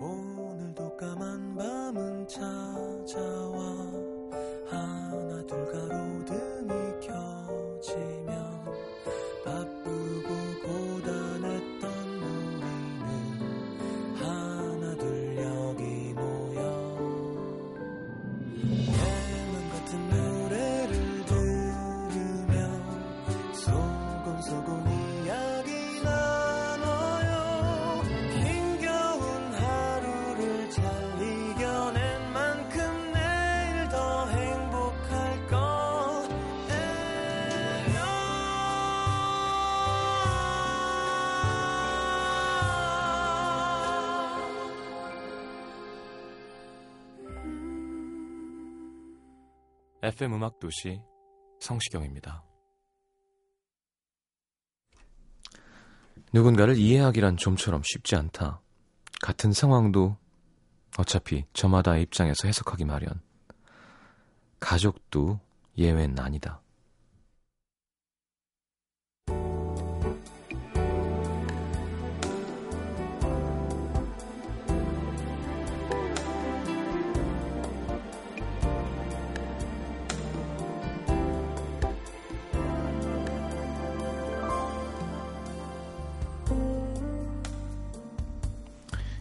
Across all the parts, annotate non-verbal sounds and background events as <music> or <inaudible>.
오늘도 까만 밤은 찾아 FM 음악 도시 성시경입니다. 누군가를 이해하기란 좀처럼 쉽지 않다. 같은 상황도 어차피 저마다의 입장에서 해석하기 마련. 가족도 예외는 아니다.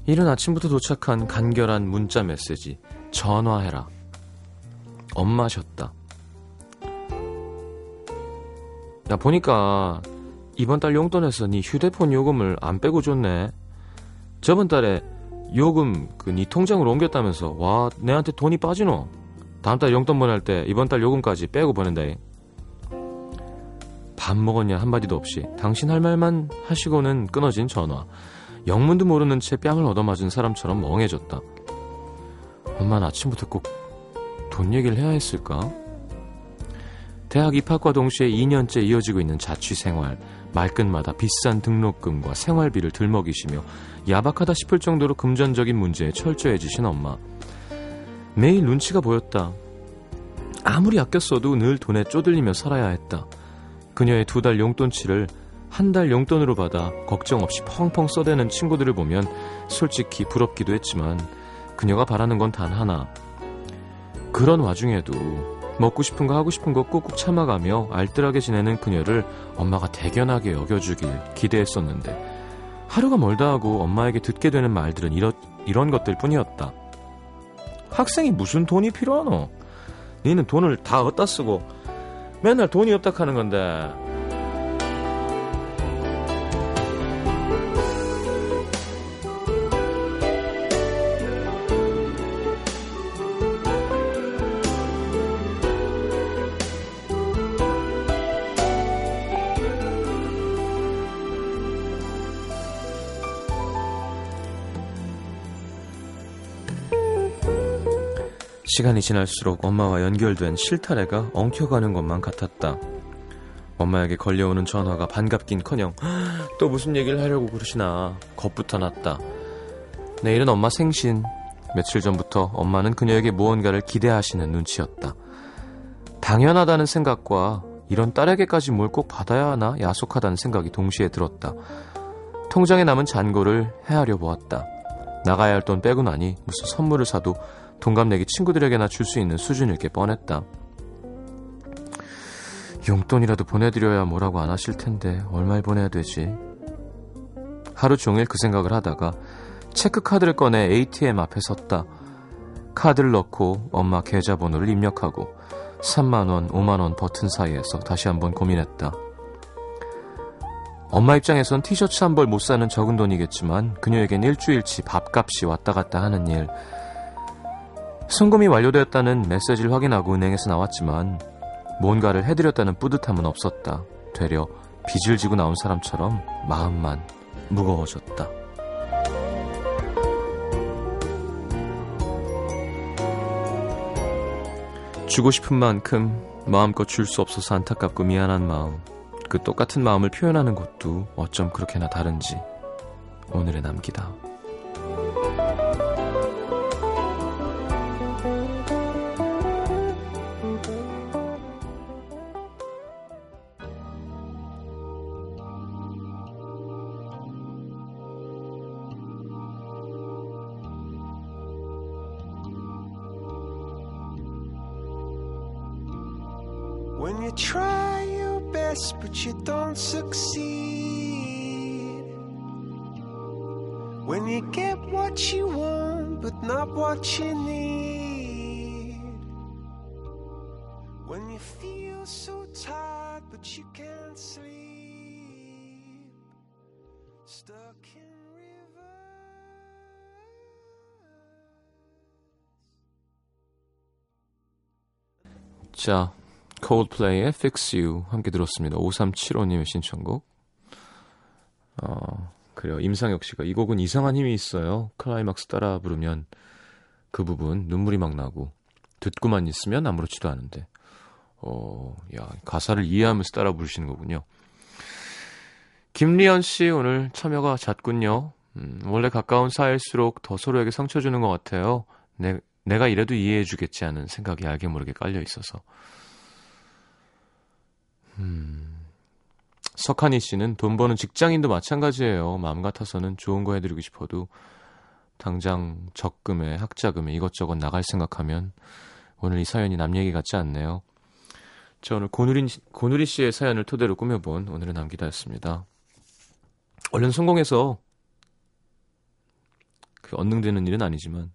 이른 아침부터 도착한 간결한 문자 메시지. 전화해라. 엄마셨다. 야, 보니까 이번 달 용돈에서 네 휴대폰 요금을 안 빼고 줬네. 저번 달에 요금 그 네 통장으로 옮겼다면서 와 내한테 돈이 빠지노. 다음 달 용돈 보낼 때 이번 달 요금까지 빼고 보낸다. 밥 먹었냐 한마디도 없이 당신 할 말만 하시고는 끊어진 전화. 영문도 모르는 채 뺨을 얻어맞은 사람처럼 멍해졌다. 엄마는 아침부터 꼭 돈 얘기를 해야 했을까? 대학 입학과 동시에 2년째 이어지고 있는 자취 생활, 말끝마다 비싼 등록금과 생활비를 들먹이시며 야박하다 싶을 정도로 금전적인 문제에 철저해지신 엄마. 매일 눈치가 보였다. 아무리 아꼈어도 늘 돈에 쪼들리며 살아야 했다. 그녀의 두 달 용돈치를 한 달 용돈으로 받아 걱정 없이 펑펑 써대는 친구들을 보면 솔직히 부럽기도 했지만 그녀가 바라는 건 단 하나. 그런 와중에도 먹고 싶은 거 하고 싶은 거 꾹꾹 참아가며 알뜰하게 지내는 그녀를 엄마가 대견하게 여겨주길 기대했었는데 하루가 멀다 하고 엄마에게 듣게 되는 말들은 이런, 이런 것들 뿐이었다. 학생이 무슨 돈이 필요하노? 니는 돈을 다 어디다 쓰고 맨날 돈이 없다 하는 건데 시간이 지날수록 엄마와 연결된 실타래가 엉켜가는 것만 같았다. 엄마에게 걸려오는 전화가 반갑긴커녕 또 무슨 얘기를 하려고 그러시나 겁부터 났다. 내일은 엄마 생신. 며칠 전부터 엄마는 그녀에게 무언가를 기대하시는 눈치였다. 당연하다는 생각과 이런 딸에게까지 뭘 꼭 받아야 하나 야속하다는 생각이 동시에 들었다. 통장에 남은 잔고를 헤아려 보았다. 나가야 할 돈 빼고 나니 무슨 선물을 사도 동갑내기 친구들에게나 줄 수 있는 수준일 게 뻔했다. 용돈이라도 보내드려야 뭐라고 안 하실 텐데 얼마를 보내야 되지? 하루 종일 그 생각을 하다가 체크카드를 꺼내 ATM 앞에 섰다. 카드를 넣고 엄마 계좌번호를 입력하고 3만원, 5만원 버튼 사이에서 다시 한번 고민했다. 엄마 입장에선 티셔츠 한 벌 못 사는 적은 돈이겠지만 그녀에겐 일주일치 밥값이 왔다 갔다 하는 일. 송금이 완료되었다는 메시지를 확인하고 은행에서 나왔지만 뭔가를 해드렸다는 뿌듯함은 없었다. 되려 빚을 지고 나온 사람처럼 마음만 무거워졌다. 주고 싶은 만큼 마음껏 줄 수 없어서 안타깝고 미안한 마음. 그 똑같은 마음을 표현하는 것도 어쩜 그렇게나 다른지 오늘에 남기다. You get what you want but not what you need. When you feel so tired but you can't sleep. Stuck in 자, Coldplay의 Fix You 함께 들었습니다. 5375님의 신청곡. 어, 그래요. 임상혁 씨가 이 곡은 이상한 힘이 있어요. 클라이막스 따라 부르면 그 부분 눈물이 막 나고 듣고만 있으면 아무렇지도 않은데. 어, 야, 가사를 이해하면서 따라 부르시는 거군요. 김리연 씨 오늘 참여가 잦군요. 음, 원래 가까운 사이일수록 더 서로에게 상처 주는 것 같아요. 내, 내가 이래도 이해해 주겠지 하는 생각이 알게 모르게 깔려 있어서. 음. 석한이 씨는 돈 버는 직장인도 마찬가지예요. 마음 같아서는 좋은 거 해드리고 싶어도 당장 적금에 학자금에 이것저것 나갈 생각하면 오늘 이 사연이 남 얘기 같지 않네요. 저 오늘 고누리, 고누리 씨의 사연을 토대로 꾸며본 오늘의 남기다였습니다. 얼른 성공해서 그 언능되는 일은 아니지만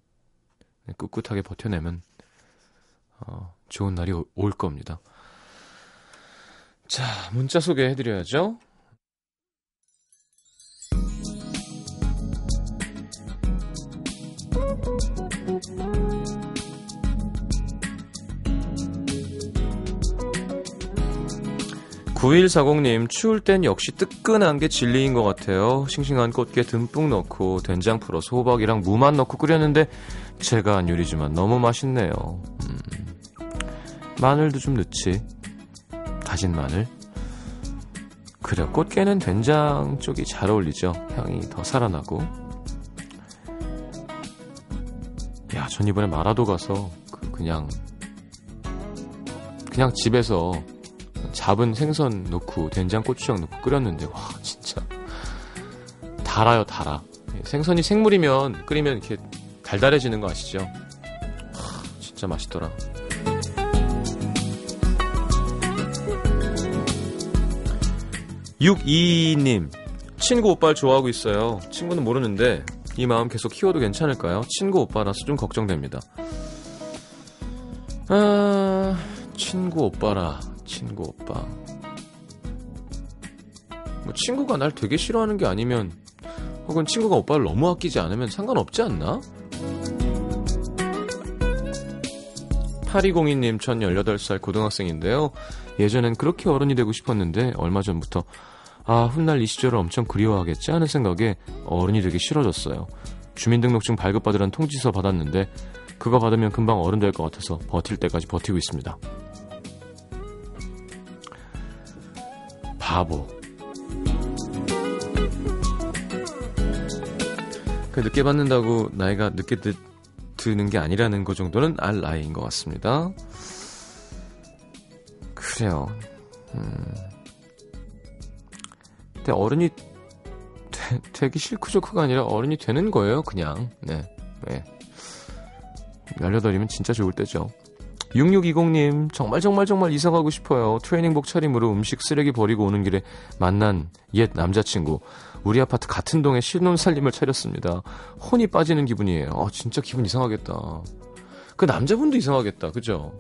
꿋꿋하게 버텨내면 어, 좋은 날이 오, 올 겁니다. 자, 문자 소개해드려야죠. (9140님) 추울 땐 역시 뜨끈한 게 진리인 것 같아요 싱싱한 꽃게 듬뿍 넣고 된장 풀어서 호박이랑 무만 넣고 끓였는데 제가 한 요리지만 너무 맛있네요 음. 마늘도 좀 넣지 다진 마늘. 그래, 꽃게는 된장 쪽이 잘 어울리죠. 향이 더 살아나고. 야, 전 이번에 마라도 가서 그냥 그냥 집에서 잡은 생선 넣고 된장 고추장 넣고 끓였는데 와 진짜 달아요 달아 생선이 생물이면 끓이면 이렇게 달달해지는 거 아시죠? 하, 진짜 맛있더라. 622님, 친구 오빠를 좋아하고 있어요. 친구는 모르는데 이 마음 계속 키워도 괜찮을까요? 친구 오빠라서 좀 걱정됩니다. 아, 친구 오빠라, 친구 오빠. 뭐 친구가 날 되게 싫어하는 게 아니면 혹은 친구가 오빠를 너무 아끼지 않으면 상관없지 않나? 8202님, 전 18살 고등학생인데요. 예전엔 그렇게 어른이 되고 싶었는데 얼마 전부터 아, 훗날 이 시절을 엄청 그리워하겠지 하는 생각에 어른이 되기 싫어졌어요. 주민등록증 발급받으란 통지서 받았는데 그거 받으면 금방 어른 될 것 같아서 버틸 때까지 버티고 있습니다. 바보. 그 늦게 받는다고 나이가 늦게 드, 드는 게 아니라는 것 정도는 알 나이인 것 같습니다. 그래요. 음. 근데 어른이 되, 기 싫고 좋고가 아니라 어른이 되는 거예요, 그냥. 네. 네. 18이면 진짜 좋을 때죠. 6620님, 정말 정말 정말 이사 가고 싶어요. 트레이닝복 차림으로 음식 쓰레기 버리고 오는 길에 만난 옛 남자친구. 우리 아파트 같은 동에 신혼 살림을 차렸습니다. 혼이 빠지는 기분이에요. 아, 진짜 기분 이상하겠다. 그 남자분도 이상하겠다. 그죠?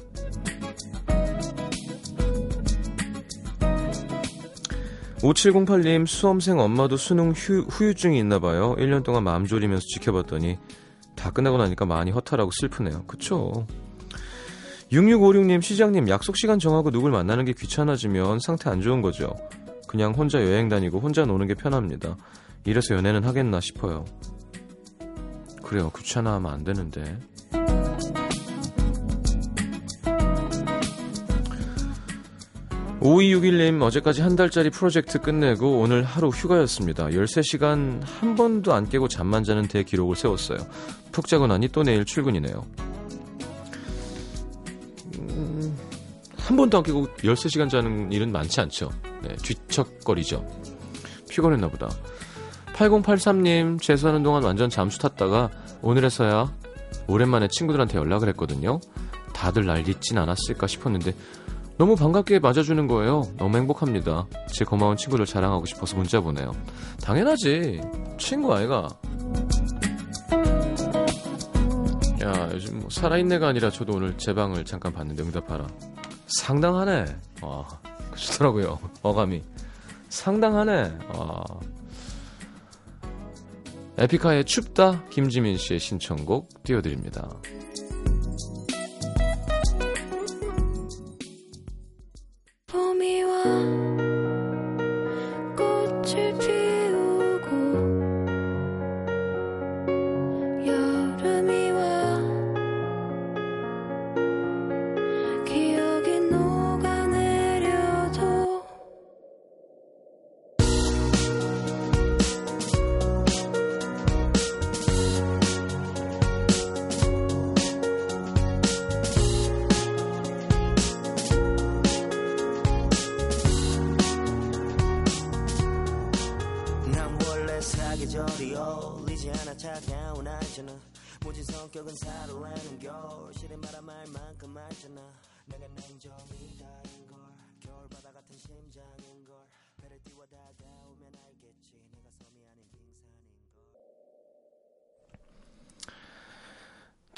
5708님 수험생 엄마도 수능 휴, 후유증이 있나 봐요. 1년 동안 마음 졸이면서 지켜봤더니 다 끝나고 나니까 많이 허탈하고 슬프네요. 그쵸? 6656님 시장님 약속 시간 정하고 누굴 만나는 게 귀찮아지면 상태 안 좋은 거죠. 그냥 혼자 여행 다니고 혼자 노는 게 편합니다. 이래서 연애는 하겠나 싶어요. 그래요. 귀찮아하면 안 되는데. 5261님 어제까지 한 달짜리 프로젝트 끝내고 오늘 하루 휴가였습니다. 13시간 한 번도 안 깨고 잠만 자는 대기록을 세웠어요. 푹 자고 나니 또 내일 출근이네요. 한 번도 안 깨고 13시간 자는 일은 많지 않죠. 네, 뒤척거리죠. 피곤했나 보다. 8083님 재수하는 동안 완전 잠수 탔다가 오늘에서야 오랜만에 친구들한테 연락을 했거든요. 다들 날 잊진 않았을까 싶었는데 너무 반갑게 맞아주는 거예요. 너무 행복합니다. 제 고마운 친구를 자랑하고 싶어서 문자 보내요. 당연하지. 친구 아이가. 야, 요즘 뭐 살아있네가 아니라 저도 오늘 제 방을 잠깐 봤는데 응답하라. 상당하네. 와, 그러더라고요. 어감이. 상당하네. 와. 에픽하의 춥다 김지민 씨의 신청곡 띄워드립니다.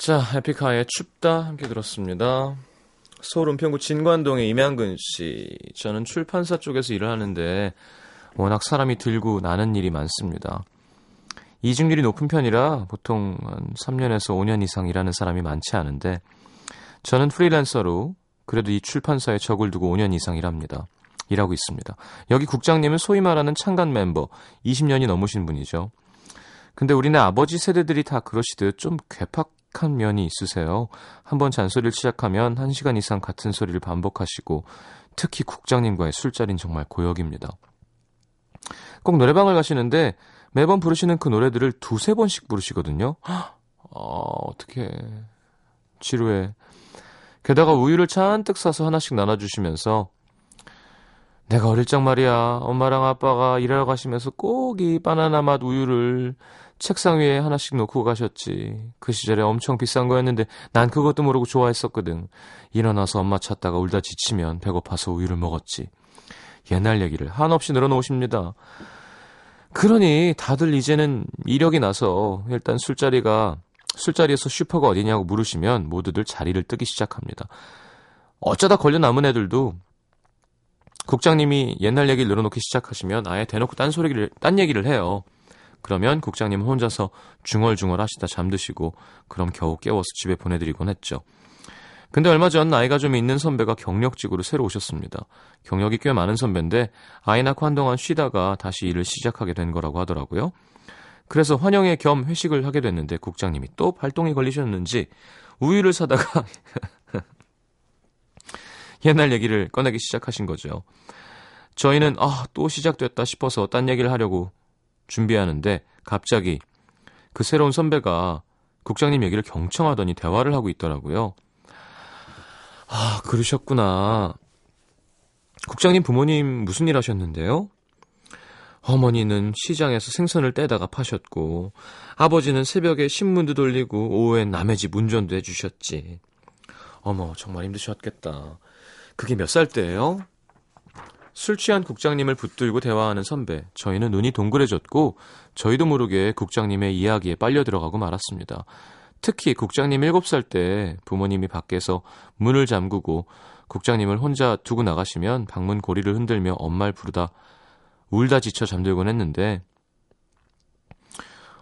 자, 에픽하의 춥다 함께 들었습니다. 서울 은평구 진관동의 임양근 씨. 저는 출판사 쪽에서 일을 하는데 워낙 사람이 들고 나는 일이 많습니다. 이직률이 높은 편이라 보통 한 3년에서 5년 이상 일하는 사람이 많지 않은데 저는 프리랜서로 그래도 이 출판사에 적을 두고 5년 이상 일합니다. 일하고 있습니다. 여기 국장님은 소위 말하는 창간 멤버 20년이 넘으신 분이죠. 근데 우리네 아버지 세대들이 다 그러시듯 좀 괴팍 한 면이 있으세요. 한번 잔소리를 시작하면 1시간 이상 같은 소리를 반복하시고 특히 국장님과의 술자리는 정말 고역입니다. 꼭 노래방을 가시는데 매번 부르시는 그 노래들을 두세 번씩 부르시거든요. 아, 어떻게 지루해. 게다가 우유를 잔뜩 싸서 하나씩 나눠주시면서 내가 어릴 적 말이야 엄마랑 아빠가 일하러 가시면서 꼭 이 바나나 맛 우유를 책상 위에 하나씩 놓고 가셨지. 그 시절에 엄청 비싼 거였는데 난 그것도 모르고 좋아했었거든. 일어나서 엄마 찾다가 울다 지치면 배고파서 우유를 먹었지. 옛날 얘기를 한없이 늘어놓으십니다. 그러니 다들 이제는 이력이 나서 일단 술자리가 술자리에서 슈퍼가 어디냐고 물으시면 모두들 자리를 뜨기 시작합니다. 어쩌다 걸려 남은 애들도 국장님이 옛날 얘기를 늘어놓기 시작하시면 아예 대놓고 딴 소리를 딴 얘기를 해요. 그러면 국장님은 혼자서 중얼중얼 하시다 잠드시고 그럼 겨우 깨워서 집에 보내드리곤 했죠. 근데 얼마 전 나이가 좀 있는 선배가 경력직으로 새로 오셨습니다. 경력이 꽤 많은 선배인데 아이 낳고 한동안 쉬다가 다시 일을 시작하게 된 거라고 하더라고요. 그래서 환영회 겸 회식을 하게 됐는데 국장님이 또 발동이 걸리셨는지 우유를 사다가 <laughs> 옛날 얘기를 꺼내기 시작하신 거죠. 저희는 아, 또 시작됐다 싶어서 딴 얘기를 하려고 준비하는데 갑자기 그 새로운 선배가 국장님 얘기를 경청하더니 대화를 하고 있더라고요. 아, 그러셨구나. 국장님 부모님 무슨 일 하셨는데요? 어머니는 시장에서 생선을 떼다가 파셨고, 아버지는 새벽에 신문도 돌리고, 오후엔 남의 집 운전도 해주셨지. 어머, 정말 힘드셨겠다. 그게 몇 살 때예요? 술 취한 국장님을 붙들고 대화하는 선배. 저희는 눈이 동그래졌고, 저희도 모르게 국장님의 이야기에 빨려 들어가고 말았습니다. 특히 국장님 7살 때 부모님이 밖에서 문을 잠그고 국장님을 혼자 두고 나가시면 방문 고리를 흔들며 엄마를 부르다 울다 지쳐 잠들곤 했는데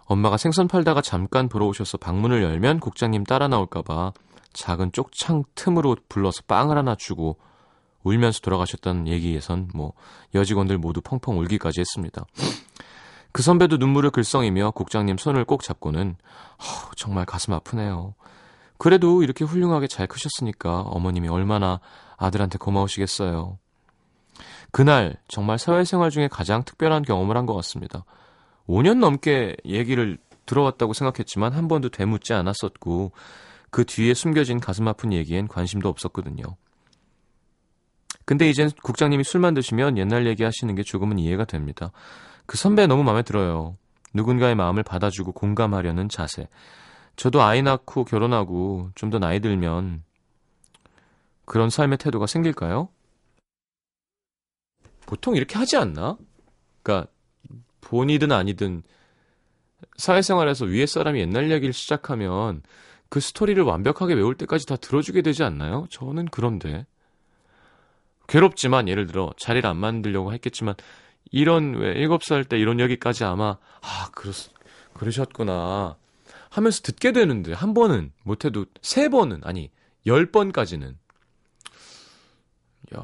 엄마가 생선 팔다가 잠깐 보러 오셔서 방문을 열면 국장님 따라 나올까봐 작은 쪽창 틈으로 불러서 빵을 하나 주고 울면서 돌아가셨다는 얘기에선 뭐 여직원들 모두 펑펑 울기까지 했습니다. 그 선배도 눈물을 글썽이며 국장님 손을 꼭 잡고는 허, 정말 가슴 아프네요. 그래도 이렇게 훌륭하게 잘 크셨으니까 어머님이 얼마나 아들한테 고마우시겠어요. 그날 정말 사회생활 중에 가장 특별한 경험을 한 것 같습니다. 5년 넘게 얘기를 들어왔다고 생각했지만 한 번도 되묻지 않았었고 그 뒤에 숨겨진 가슴 아픈 얘기엔 관심도 없었거든요. 근데 이젠 국장님이 술만 드시면 옛날 얘기 하시는 게 조금은 이해가 됩니다. 그 선배 너무 마음에 들어요. 누군가의 마음을 받아주고 공감하려는 자세. 저도 아이 낳고 결혼하고 좀 더 나이 들면 그런 삶의 태도가 생길까요? 보통 이렇게 하지 않나? 그러니까 본이든 아니든 사회생활에서 위에 사람이 옛날 이야기를 시작하면 그 스토리를 완벽하게 외울 때까지 다 들어주게 되지 않나요? 저는 그런데. 괴롭지만 예를 들어 자리를 안 만들려고 했겠지만 이런 왜 일곱 살때 이런 얘기까지 아마 아 그렇 그러셨구나 하면서 듣게 되는데 한 번은 못 해도 세 번은 아니 열 번까지는 야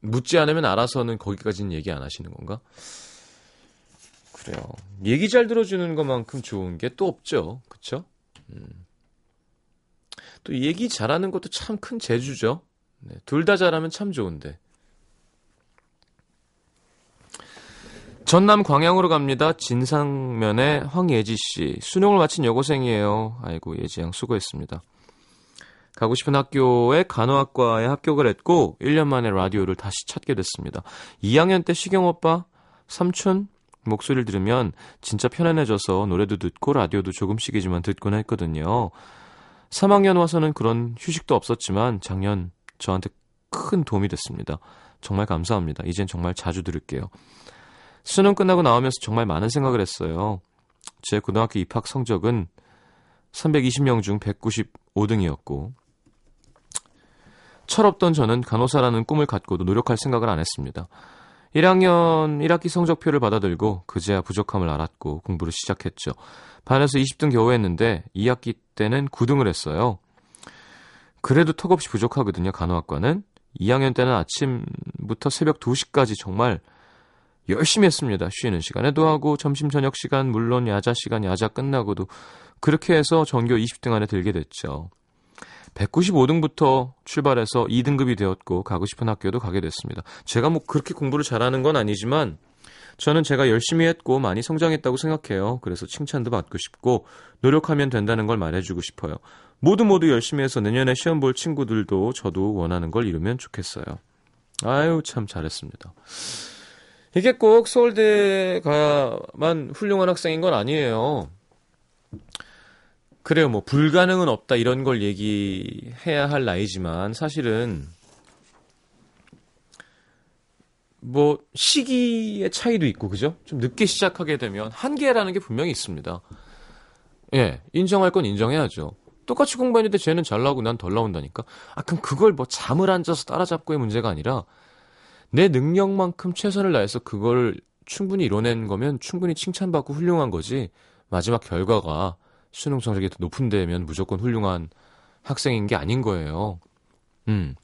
묻지 않으면 알아서는 거기까지는 얘기 안 하시는 건가? 그래요. 얘기 잘 들어주는 것만큼 좋은 게 또 없죠. 그쵸? 음. 또 얘기 잘하는 것도 참 큰 재주죠. 네, 둘 다 잘하면 참 좋은데. 전남 광양으로 갑니다. 진상면의 황예지 씨. 수능을 마친 여고생이에요. 아이고, 예지 양 수고했습니다. 가고 싶은 학교에 간호학과에 합격을 했고 1년 만에 라디오를 다시 찾게 됐습니다. 2학년 때 시경 오빠, 삼촌 목소리를 들으면 진짜 편안해져서 노래도 듣고 라디오도 조금씩이지만 듣곤 했거든요. 3학년 와서는 그런 휴식도 없었지만 작년 저한테 큰 도움이 됐습니다. 정말 감사합니다. 이젠 정말 자주 들을게요. 수능 끝나고 나오면서 정말 많은 생각을 했어요. 제 고등학교 입학 성적은 320명 중 195등이었고 철없던 저는 간호사라는 꿈을 갖고도 노력할 생각을 안 했습니다. 1학년 1학기 성적표를 받아들고 그제야 부족함을 알았고 공부를 시작했죠. 반에서 20등 겨우 했는데 2학기 때는 9등을 했어요. 그래도 턱없이 부족하거든요, 간호학과는. 2학년 때는 아침부터 새벽 2시까지 정말 열심히 했습니다. 쉬는 시간에도 하고 점심 저녁 시간 물론 야자 시간 야자 끝나고도 그렇게 해서 전교 20등 안에 들게 됐죠. 195등부터 출발해서 2등급이 되었고 가고 싶은 학교도 가게 됐습니다. 제가 뭐 그렇게 공부를 잘하는 건 아니지만 저는 제가 열심히 했고 많이 성장했다고 생각해요. 그래서 칭찬도 받고 싶고 노력하면 된다는 걸 말해주고 싶어요. 모두 모두 열심히 해서 내년에 시험 볼 친구들도 저도 원하는 걸 이루면 좋겠어요. 아유 참 잘했습니다. 이게 꼭 서울대 가야만 훌륭한 학생인 건 아니에요. 그래요, 뭐, 불가능은 없다, 이런 걸 얘기해야 할 나이지만, 사실은, 뭐, 시기의 차이도 있고, 그죠? 좀 늦게 시작하게 되면, 한계라는 게 분명히 있습니다. 예, 인정할 건 인정해야죠. 똑같이 공부했는데 쟤는 잘 나오고 난 덜 나온다니까? 아, 그럼 그걸 뭐 잠을 앉아서 따라잡고의 문제가 아니라, 내 능력만큼 최선을 다해서 그걸 충분히 이뤄낸 거면 충분히 칭찬받고 훌륭한 거지, 마지막 결과가 수능 성적이 더 높은 데면 무조건 훌륭한 학생인 게 아닌 거예요. 음.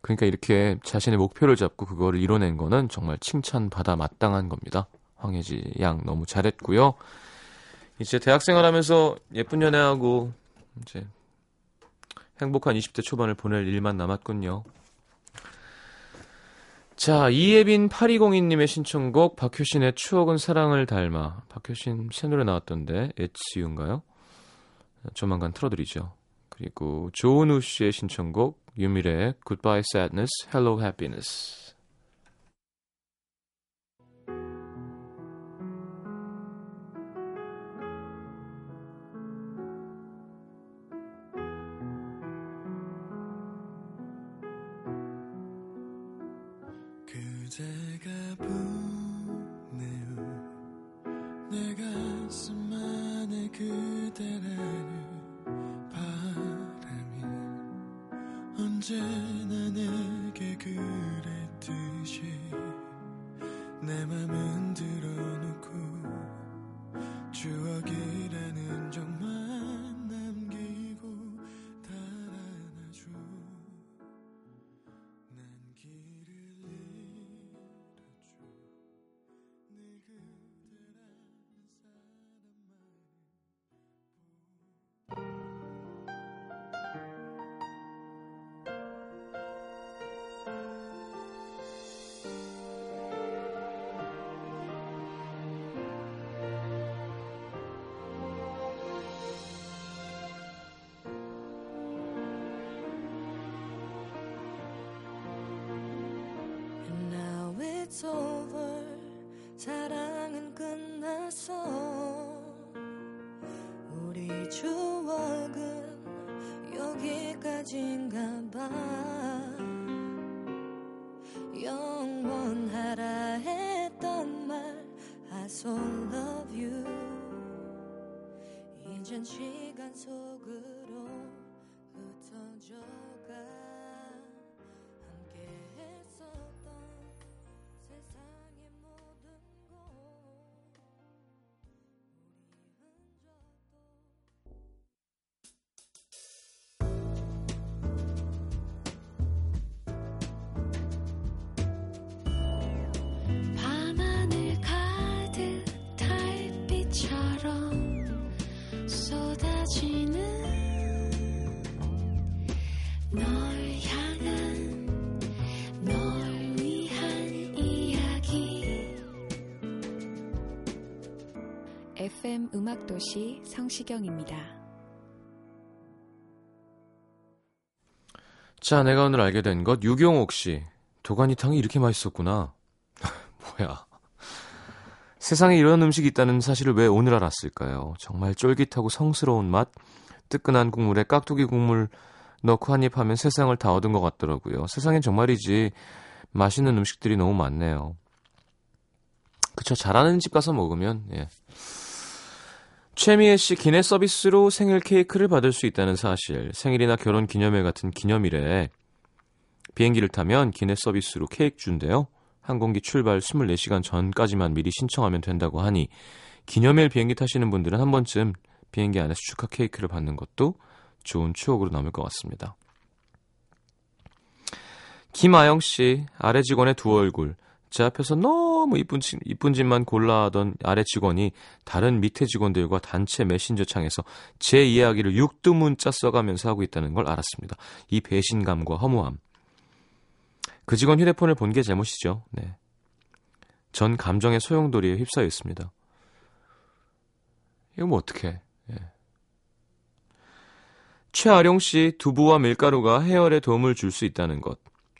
그러니까 이렇게 자신의 목표를 잡고 그거를 이뤄낸 거는 정말 칭찬받아 마땅한 겁니다. 황혜지 양 너무 잘했고요. 이제 대학생활 하면서 예쁜 연애하고 이제 행복한 20대 초반을 보낼 일만 남았군요. 자, 이예빈 8202님의 신청곡 박효신의 추억은 사랑을 닮아. 박효신 새 노래 나왔던데 You인가요? 조만간 틀어드리죠. 그리고 조은우 씨의 신청곡 유미래의 Goodbye Sadness, Hello Happiness. 언제나 여기까지인가 봐. 영원하라 했던 말 I so love you. 이젠 시간 속 FM 음악도시 성시경입니다. 자, 내가 오늘 알게 된 것, 유경옥 씨. 도가니탕이 이렇게 맛있었구나. <laughs> 뭐야. 세상에 이런 음식이 있다는 사실을 왜 오늘 알았을까요? 정말 쫄깃하고 성스러운 맛, 뜨끈한 국물에 깍두기 국물 넣고 한 입 하면 세상을 다 얻은 것 같더라고요. 세상엔 정말이지 맛있는 음식들이 너무 많네요. 그쵸, 잘하는 집 가서 먹으면, 예. 최미애 씨 기내 서비스로 생일 케이크를 받을 수 있다는 사실. 생일이나 결혼 기념일 같은 기념일에 비행기를 타면 기내 서비스로 케이크 준대요. 항공기 출발 24시간 전까지만 미리 신청하면 된다고 하니 기념일 비행기 타시는 분들은 한 번쯤 비행기 안에서 축하 케이크를 받는 것도 좋은 추억으로 남을 것 같습니다. 김아영 씨, 아래 직원의 두 얼굴. 제 앞에서 너무 이쁜, 집- 이쁜 집만 골라하던 아래 직원이 다른 밑에 직원들과 단체 메신저 창에서 제 이야기를 육두문자 써가면서 하고 있다는 걸 알았습니다. 이 배신감과 허무함. 그 직원 휴대폰을 본 게 잘못이죠. 네. 전 감정의 소용돌이에 휩싸여 있습니다. 이거 뭐 어떡해. 예. 최아룡 씨 두부와 밀가루가 해열에 도움을 줄 수 있다는 것.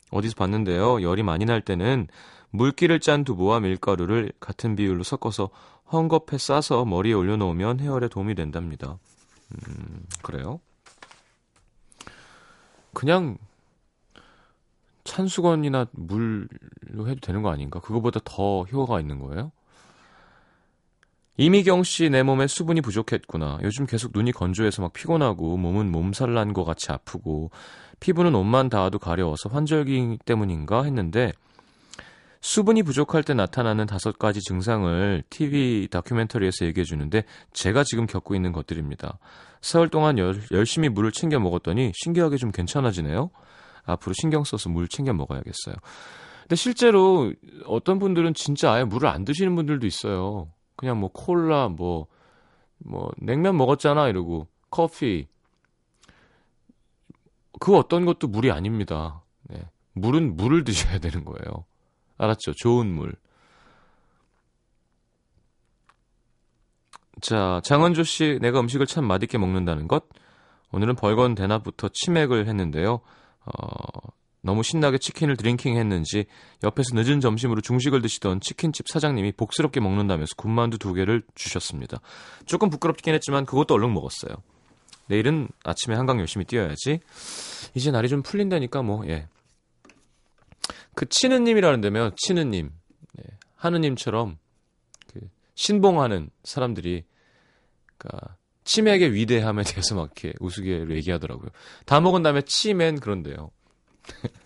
어디서 봤는데요. 열이 많이 날 때는 물기를 짠 두부와 밀가루를 같은 비율로 섞어서 헝겊에 싸서 머리에 올려놓으면 해열에 도움이 된답니다. 음, 그래요? 그냥 찬수건이나 물로 해도 되는 거 아닌가? 그거보다 더 효과가 있는 거예요? 이미경 씨, 내 몸에 수분이 부족했구나. 요즘 계속 눈이 건조해서 막 피곤하고 몸은 몸살 난 것 같이 아프고 피부는 옷만 닿아도 가려워서 환절기 때문인가 했는데 수분이 부족할 때 나타나는 다섯 가지 증상을 TV 다큐멘터리에서 얘기해 주는데 제가 지금 겪고 있는 것들입니다. 사흘 동안 열, 열심히 물을 챙겨 먹었더니 신기하게 좀 괜찮아지네요. 앞으로 신경 써서 물 챙겨 먹어야겠어요. 근데 실제로 어떤 분들은 진짜 아예 물을 안 드시는 분들도 있어요. 그냥 뭐 콜라 뭐뭐 냉면 먹었잖아 이러고 커피 그 어떤 것도 물이 아닙니다. 네. 물은 물을 드셔야 되는 거예요. 알았죠? 좋은 물. 자, 장은조 씨, 내가 음식을 참 맛있게 먹는다는 것. 오늘은 벌건 대낮부터 치맥을 했는데요. 어, 너무 신나게 치킨을 drinking 했는지 옆에서 늦은 점심으로 중식을 드시던 치킨집 사장님이 복스럽게 먹는다면서 군만두 두 개를 주셨습니다. 조금 부끄럽긴 했지만 그것도 얼른 먹었어요. 내일은 아침에 한강 열심히 뛰어야지. 이제 날이 좀 풀린다니까 뭐 예. 그 치느님이라는 데면 치느님, 네, 하느님처럼 그 신봉하는 사람들이 그러니까 치맥의 위대함에 대해서 막 이렇게 우스개로 얘기하더라고요. 다 먹은 다음에 치맨 그런데요. <laughs>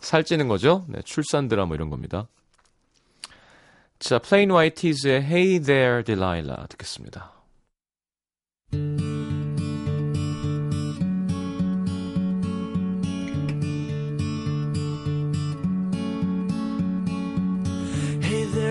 살찌는 거죠? 네, 출산 드라마 뭐 이런 겁니다. 자, White Tees의 Hey There Delilah 듣겠습니다.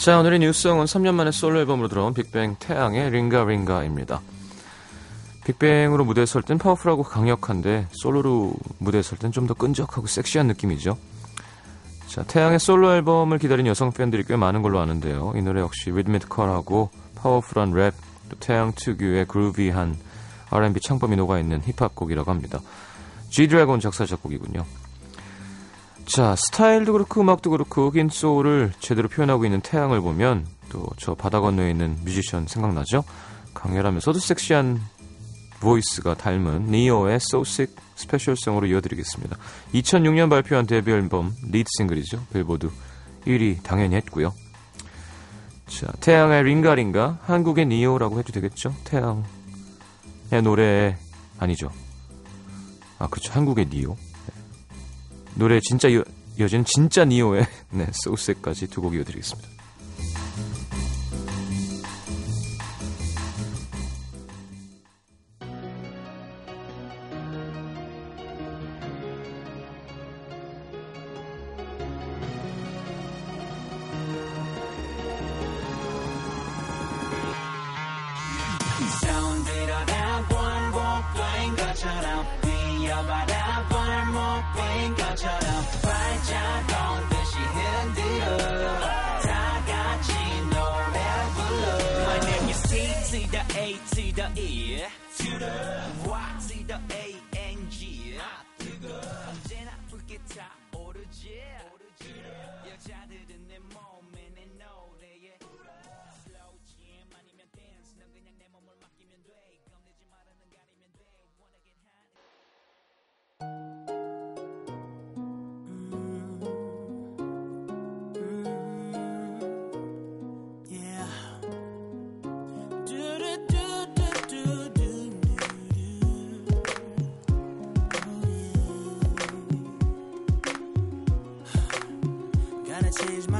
자, 오늘의 New Song은 3년 만에 솔로 앨범으로 돌아온 빅뱅 태양의 Ringa Linga입니다. 빅뱅으로 무대에 설 땐 파워풀하고 강력한데 솔로로 무대에 설 땐 좀 더 끈적하고 섹시한 느낌이죠. 자, 태양의 솔로 앨범을 기다린 여성 팬들이 꽤 많은 걸로 아는데요. 이 노래 역시 리드미컬하고 파워풀한 랩, 또 태양 특유의 groovy한 R&B 창법이 녹아있는 힙합곡이라고 합니다. G-드래곤 작사 작곡이군요. 자, 스타일도 그렇고 음악도 그렇고 흑인 소울을 제대로 표현하고 있는 태양을 보면 또 저 바다 건너에 있는 뮤지션 생각나죠? 강렬하면서도 섹시한 voice가 닮은 Ne-Yo의 So Sick Special Song으로 이어드리겠습니다. 2006년 발표한 데뷔 앨범 lead single이죠. 빌보드 1위 당연히 했고요. 자, 태양의 Ringa Linga 한국의 Ne-Yo라고 해도 되겠죠? 태양의 노래 아니죠. 아 그렇죠. 한국의 니오. 노래 진짜 이어, 이어지는 진짜 니오의 <laughs> 네, 소스까지 두 곡 이어드리겠습니다. Change my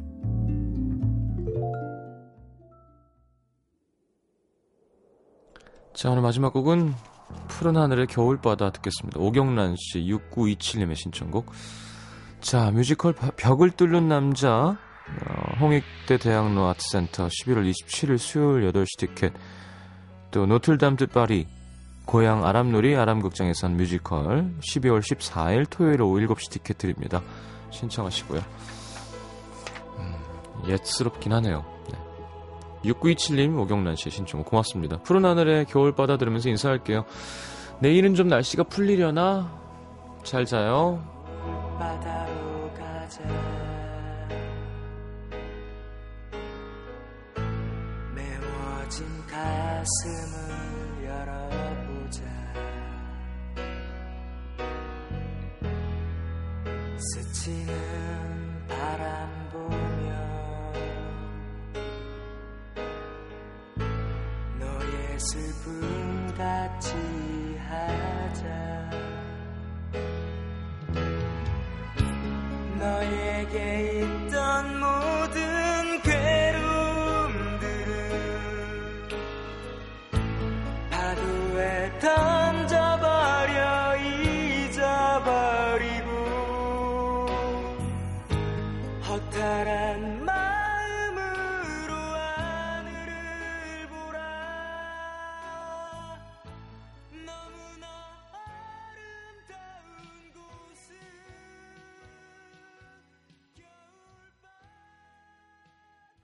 자, 오늘 마지막 곡은 푸른 하늘의 겨울바다 듣겠습니다. 오경란 씨 6927님의 신청곡. 자, 뮤지컬 바- 벽을 뚫는 남자 어, 홍익대 대학로 아트센터 11월 27일 수요일 8시 티켓 또 노틀담 드 파리 고양 아람누리 아람극장에선 뮤지컬 12월 14일 토요일 오후 7시 티켓 드립니다. 신청하시고요. 음, 옛스럽긴 하네요. 네. 6927님 오경란 씨의 신청 고맙습니다. 푸른 하늘의 겨울바다 들으면서 인사할게요. 내일은 좀 날씨가 풀리려나? 잘 자요. 바다로 가자 메워진 가슴을 열어보자 스치는 바람 하자 너에게